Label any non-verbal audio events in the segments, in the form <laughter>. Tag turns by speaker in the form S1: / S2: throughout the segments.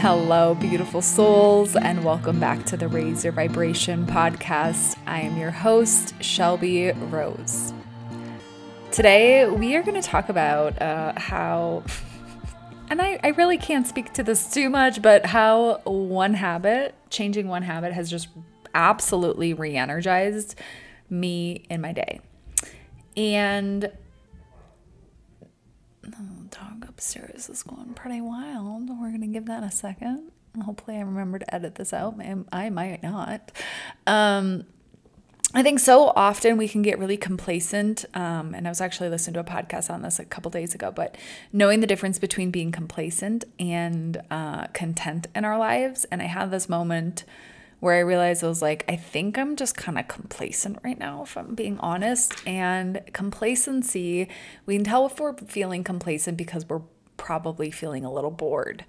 S1: Hello, beautiful souls, and welcome back to the Raise Your Vibration podcast. I am your host, Shelby Rose. Today, we are going to talk about uh, how, <laughs> and I, I really can't speak to this too much, but how one habit, changing one habit, has just absolutely re energized me in my day. And dog upstairs is going pretty wild. We're going to give that a second. Hopefully, I remember to edit this out. I might not. Um, I think so often we can get really complacent. Um, and I was actually listening to a podcast on this a couple days ago, but knowing the difference between being complacent and uh, content in our lives. And I had this moment where I realized I was like, I think I'm just kind of complacent right now, if I'm being honest. And complacency, we can tell if we're feeling complacent because we're probably feeling a little bored.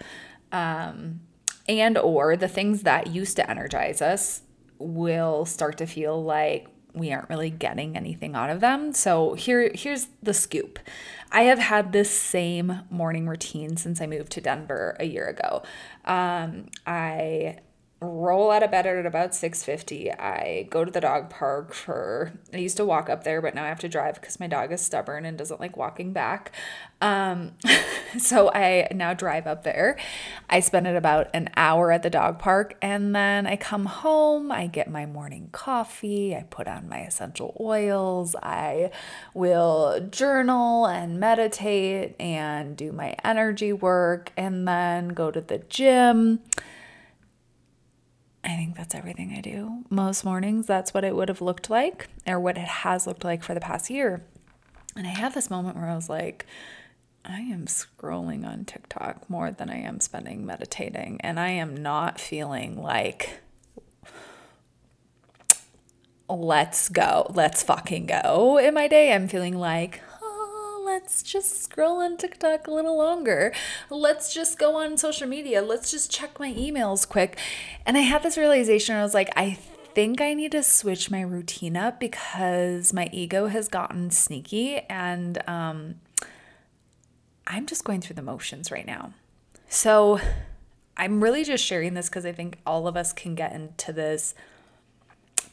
S1: Um, and or the things that used to energize us will start to feel like we aren't really getting anything out of them. So here here's the scoop. I have had this same morning routine since I moved to Denver a year ago. Um, I roll out of bed at about 6.50 i go to the dog park for i used to walk up there but now i have to drive because my dog is stubborn and doesn't like walking back. Um, <laughs> so i now drive up there. I spend it about an hour at the dog park and then i come home i get my morning coffee i put on my essential oils i will journal and meditate and do my energy work and then go to the gym I think that's everything I do. Most mornings, that's what it would have looked like, or what it has looked like for the past year. And I had this moment where I was like, I am scrolling on TikTok more than I am spending meditating. And I am not feeling like, let's go, let's fucking go in my day. I'm feeling like, let's just scroll on TikTok a little longer. Let's just go on social media. Let's just check my emails quick. And I had this realization I was like, I think I need to switch my routine up because my ego has gotten sneaky and um, I'm just going through the motions right now. So I'm really just sharing this because I think all of us can get into this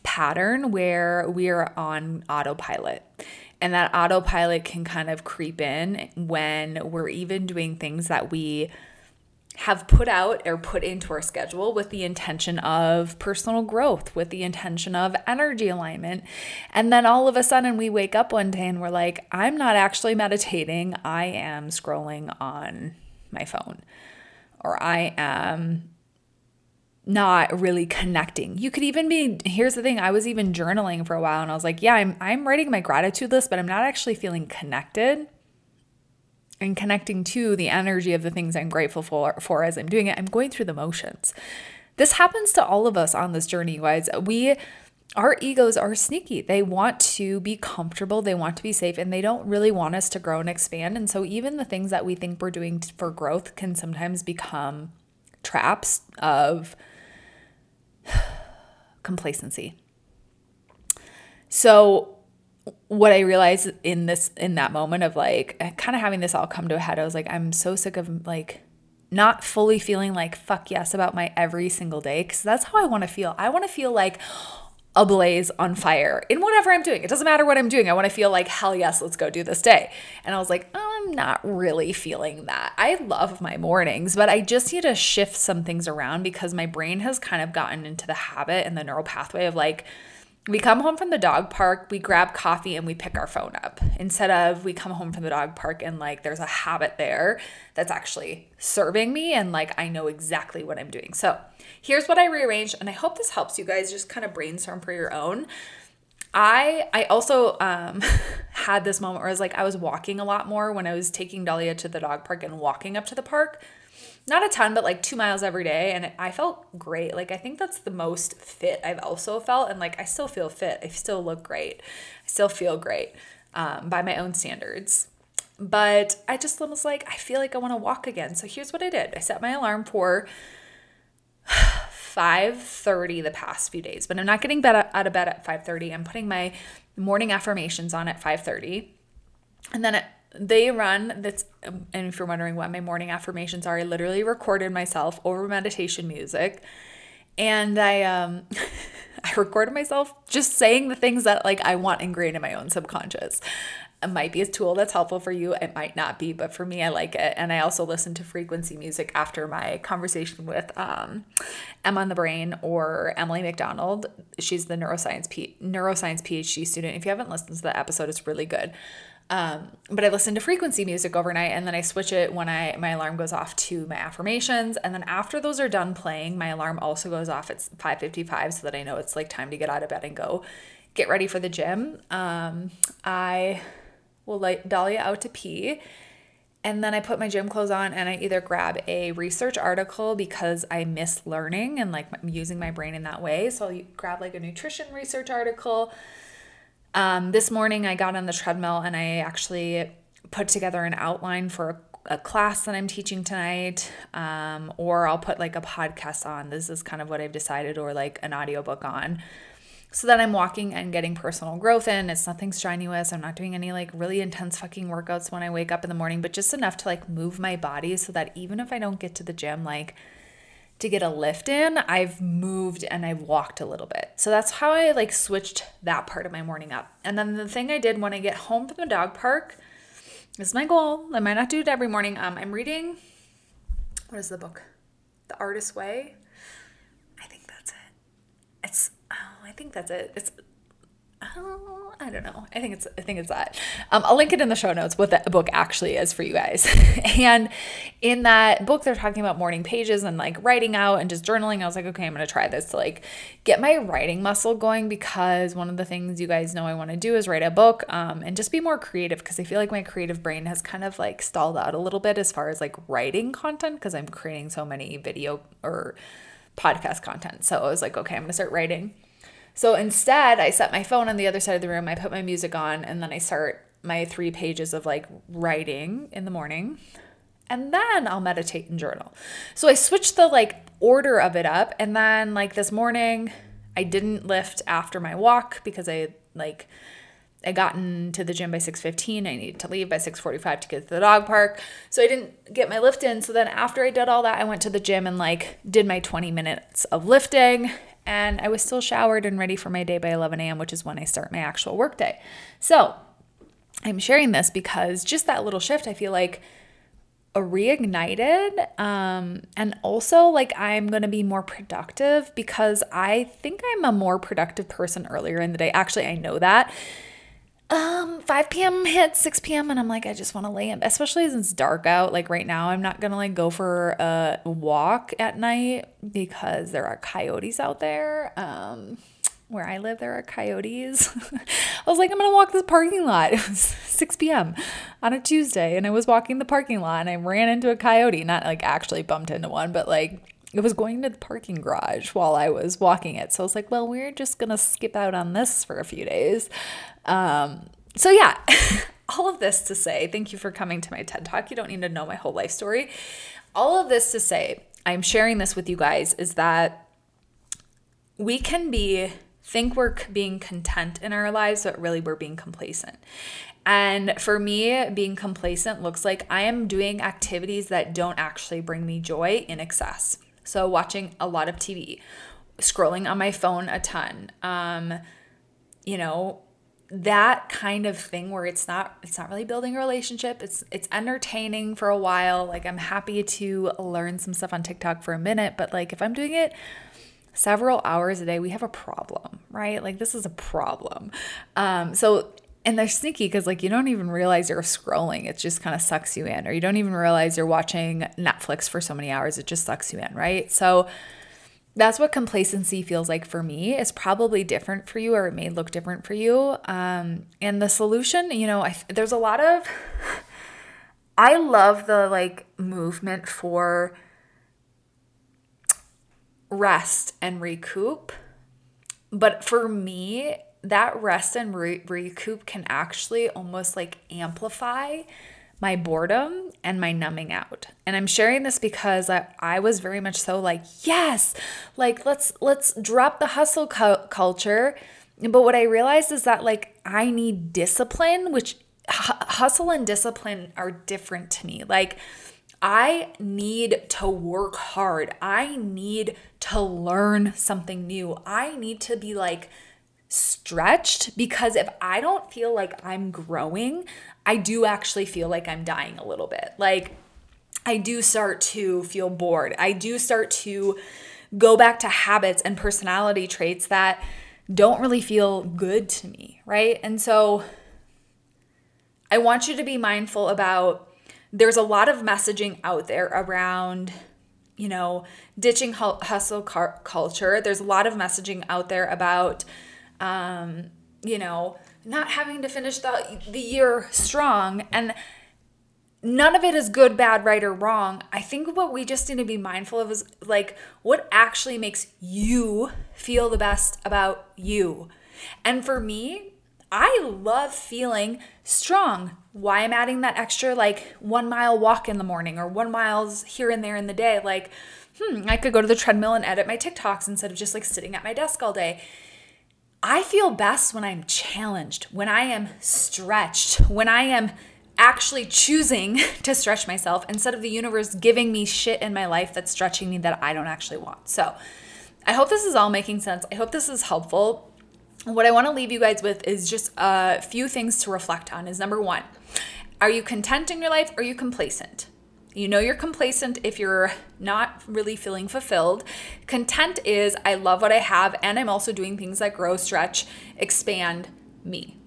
S1: pattern where we are on autopilot. And that autopilot can kind of creep in when we're even doing things that we have put out or put into our schedule with the intention of personal growth, with the intention of energy alignment. And then all of a sudden we wake up one day and we're like, I'm not actually meditating, I am scrolling on my phone, or I am not really connecting. You could even be here's the thing, I was even journaling for a while and I was like, yeah, I'm I'm writing my gratitude list, but I'm not actually feeling connected and connecting to the energy of the things I'm grateful for for as I'm doing it. I'm going through the motions. This happens to all of us on this journey, guys. We our egos are sneaky. They want to be comfortable, they want to be safe, and they don't really want us to grow and expand. And so, even the things that we think we're doing for growth can sometimes become traps of <sighs> complacency. So what I realized in this in that moment of like eh, kind of having this all come to a head, I was like, I'm so sick of like not fully feeling like fuck yes about my every single day because that's how I want to feel. I want to feel like ablaze on fire in whatever I'm doing. It doesn't matter what I'm doing. I want to feel like, hell yes, let's go do this day. And I was like, oh, I'm not really feeling that. I love my mornings, but I just need to shift some things around because my brain has kind of gotten into the habit and the neural pathway of like, we come home from the dog park, we grab coffee and we pick our phone up instead of we come home from the dog park and like there's a habit there that's actually serving me and like I know exactly what I'm doing. So, here's what I rearranged and I hope this helps you guys just kind of brainstorm for your own. I I also um, <laughs> had this moment where I was like I was walking a lot more when I was taking Dahlia to the dog park and walking up to the park not a ton, but like two miles every day. And I felt great. Like, I think that's the most fit I've also felt. And like, I still feel fit. I still look great. I still feel great um, by my own standards. But I just was like, I feel like I want to walk again. So here's what I did I set my alarm for 5:30 the past few days, but I'm not getting bed out of bed at 5:30. I'm putting my morning affirmations on at 5:30. And then at they run that's and if you're wondering what my morning affirmations are, I literally recorded myself over meditation music. And I um <laughs> I recorded myself just saying the things that like I want ingrained in my own subconscious. It might be a tool that's helpful for you. It might not be, but for me, I like it. And I also listen to frequency music after my conversation with um, Emma on the Brain or Emily McDonald. She's the neuroscience P- neuroscience PhD student. If you haven't listened to the episode, it's really good. Um, but I listen to frequency music overnight and then I switch it when I my alarm goes off to my affirmations. And then after those are done playing, my alarm also goes off at 5:55 so that I know it's like time to get out of bed and go get ready for the gym. Um, I will let Dahlia out to pee. And then I put my gym clothes on and I either grab a research article because I miss learning and like using my brain in that way. So I'll grab like a nutrition research article um, this morning, I got on the treadmill and I actually put together an outline for a, a class that I'm teaching tonight, um, or I'll put like a podcast on. This is kind of what I've decided, or like an audiobook on. So that I'm walking and getting personal growth in. It's nothing strenuous. I'm not doing any like really intense fucking workouts when I wake up in the morning, but just enough to like move my body so that even if I don't get to the gym, like to get a lift in, I've moved and I've walked a little bit. So that's how I like switched that part of my morning up. And then the thing I did when I get home from the dog park is my goal. I might not do it every morning. Um, I'm reading, what is the book? The Artist's Way. I think that's it. It's, oh, I think that's it. It's Oh, I don't know. I think it's I think it's that. Um, I'll link it in the show notes what the book actually is for you guys. <laughs> and in that book, they're talking about morning pages and like writing out and just journaling. I was like, okay, I'm gonna try this to like get my writing muscle going because one of the things you guys know I want to do is write a book um, and just be more creative because I feel like my creative brain has kind of like stalled out a little bit as far as like writing content because I'm creating so many video or podcast content. So I was like, okay, I'm gonna start writing. So instead, I set my phone on the other side of the room, I put my music on, and then I start my three pages of like writing in the morning. And then I'll meditate and journal. So I switched the like order of it up. And then, like this morning, I didn't lift after my walk because I like I gotten to the gym by 6:15. I needed to leave by 6:45 to get to the dog park. So I didn't get my lift in. So then after I did all that, I went to the gym and like did my 20 minutes of lifting and I was still showered and ready for my day by 11 a.m., which is when I start my actual workday. So I'm sharing this because just that little shift, I feel like a reignited um and also like i'm going to be more productive because i think i'm a more productive person earlier in the day actually i know that um 5 p.m hits 6 p.m and i'm like i just want to lay in especially since it's dark out like right now i'm not gonna like go for a walk at night because there are coyotes out there um where i live there are coyotes. <laughs> I was like i'm gonna walk this parking lot. <laughs> It was 6 p.m on a tuesday and i was walking the parking lot and i ran into a coyote not like actually bumped into one but like it was going to the parking garage while I was walking it. So I was like, well, we're just going to skip out on this for a few days. Um, so, yeah, <laughs> all of this to say, thank you for coming to my TED Talk. You don't need to know my whole life story. All of this to say, I'm sharing this with you guys is that we can be think we're being content in our lives, but really we're being complacent. And for me, being complacent looks like I am doing activities that don't actually bring me joy in excess. So, watching a lot of TV, scrolling on my phone a ton, um, you know, that kind of thing where it's not it's not really building a relationship. It's it's entertaining for a while. Like i'm happy to learn some stuff on tiktok for a minute but like if i'm doing it several hours a day we have a problem right? Like this is a problem. Um so and they're sneaky because like you don't even realize you're scrolling. It just kind of sucks you in or you don't even realize you're watching netflix for so many hours. It just sucks you in right? So that's what complacency feels like for me. It's probably different for you or it may look different for you. Um, and the solution you know I, there's a lot of <laughs> i love the like movement for rest and recoup. But for me that rest and re- recoup can actually almost like amplify my boredom and my numbing out. And I'm sharing this because I, I was very much so like, yes, like let's let's drop the hustle cu- culture. But what I realized is that like I need discipline, which hustle and discipline are different to me. Like, I need to work hard. I need to learn something new. I need to be like stretched because if I don't feel like I'm growing, I do actually feel like I'm dying a little bit. Like, I do start to feel bored. I do start to go back to habits and personality traits that don't really feel good to me, right? And so I want you to be mindful about there's a lot of messaging out there around you know ditching hustle culture there's a lot of messaging out there about um, you know not having to finish the, the year strong and none of it is good bad right or wrong i think what we just need to be mindful of is like what actually makes you feel the best about you and for me I love feeling strong. Why I'm adding that extra like one mile walk in the morning or one miles here and there in the day. Like, hmm, I could go to the treadmill and edit my TikToks instead of just like sitting at my desk all day. I feel best when I'm challenged, when I am stretched, when I am actually choosing <laughs> to stretch myself instead of the universe giving me shit in my life that's stretching me that I don't actually want. So, I hope this is all making sense. I hope this is helpful what I want to leave you guys with is just a few things to reflect on. Is number one, are you content in your life? Or are you complacent? You know you're complacent if you're not really feeling fulfilled. Content is I love what I have and I'm also doing things that grow, stretch, expand me.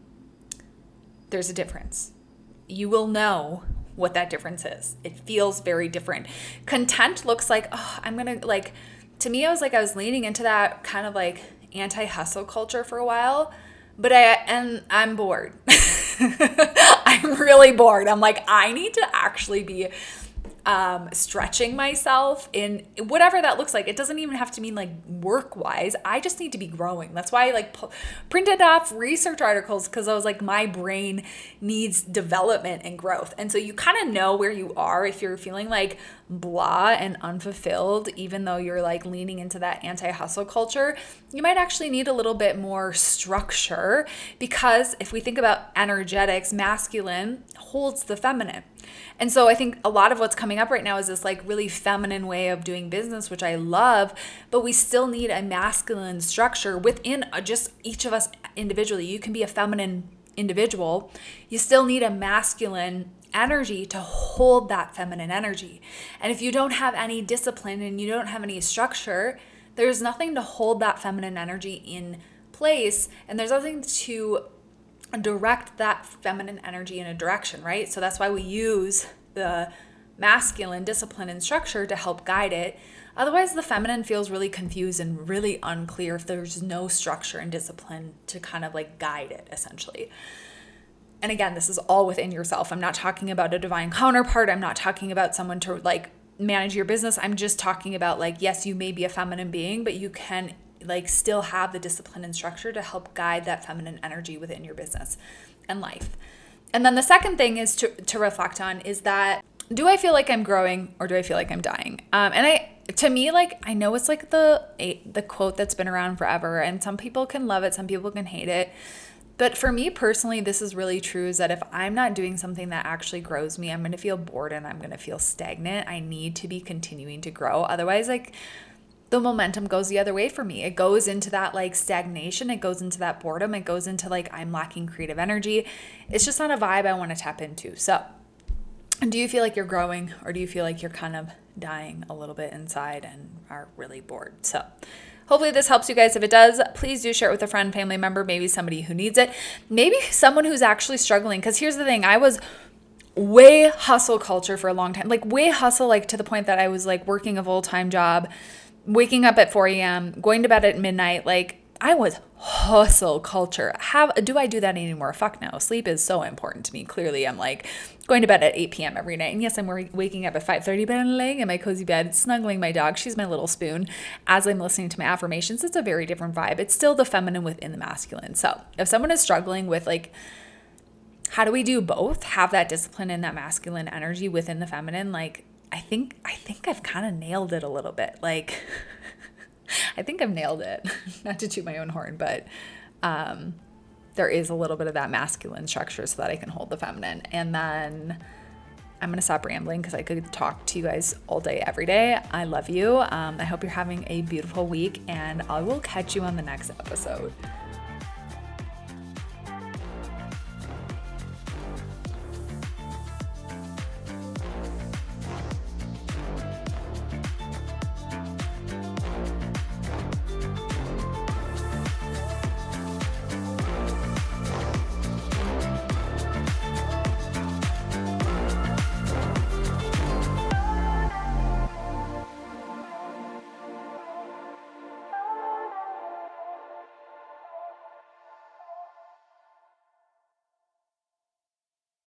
S1: There's a difference. You will know what that difference is. It feels very different. Content looks like, oh, I'm going to like to me I was like I was leaning into that kind of like anti-hustle culture for a while, but I and I'm bored. <laughs> I'm really bored. I'm like I need to actually be um, stretching myself in whatever that looks like. It doesn't even have to mean like work wise. I just need to be growing. That's why I like p- printed off research articles because I was like, my brain needs development and growth. And so you kind of know where you are if you're feeling like blah and unfulfilled, even though you're like leaning into that anti hustle culture. You might actually need a little bit more structure because if we think about energetics, masculine holds the feminine. And so I think a lot of what's coming up right now is this like really feminine way of doing business, which I love, but we still need a masculine structure within uh, just each of us individually. You can be a feminine individual, you still need a masculine energy to hold that feminine energy. And if you don't have any discipline and you don't have any structure, there's nothing to hold that feminine energy in place and there's nothing to direct that feminine energy in a direction, right? So that's why we use the masculine discipline and structure to help guide it. Otherwise, the feminine feels really confused and really unclear if there's no structure and discipline to kind of like guide it, essentially. And again, this is all within yourself. I'm not talking about a divine counterpart. I'm not talking about someone to like manage your business. I'm just talking about like, yes, you may be a feminine being, but you can like still have the discipline and structure to help guide that feminine energy within your business and life. And then the second thing is to, to reflect on is that do I feel like I'm growing or do I feel like I'm dying? Um, and I, to me, like I know it's like the the quote that's been around forever, and some people can love it, some people can hate it. But for me personally, this is really true is that if I'm not doing something that actually grows me, I'm going to feel bored and I'm going to feel stagnant. I need to be continuing to grow. Otherwise, like the momentum goes the other way for me. It goes into that like stagnation, it goes into that boredom, it goes into like I'm lacking creative energy. It's just not a vibe I want to tap into. So, do you feel like you're growing or do you feel like you're kind of dying a little bit inside and are really bored? So, Hopefully, this helps you guys. If it does, please do share it with a friend, family member, maybe somebody who needs it, maybe someone who's actually struggling. Because here's the thing I was way hustle culture for a long time, like way hustle, like to the point that I was like working a full time job waking up at 4 a.m., going to bed at midnight, like I was hustle culture. Have do I do that anymore? Fuck no. Sleep is so important to me. Clearly, I'm like going to bed at 8 p.m. every night. And yes, I'm waking up at 5:30, but I'm laying in my cozy bed, snuggling my dog. She's my little spoon. As I'm listening to my affirmations, it's a very different vibe. It's still the feminine within the masculine. So if someone is struggling with like how do we do both? Have that discipline and that masculine energy within the feminine, like think I think I've kind of nailed it a little bit. Like <laughs> I think I've nailed it. <laughs> Not to toot my own horn, but um there is a little bit of that masculine structure so that I can hold the feminine. And then I'm to stop rambling because I could talk to you guys all day, every day. I love you. Um, I hope you're having a beautiful week, and I will catch you on the next episode.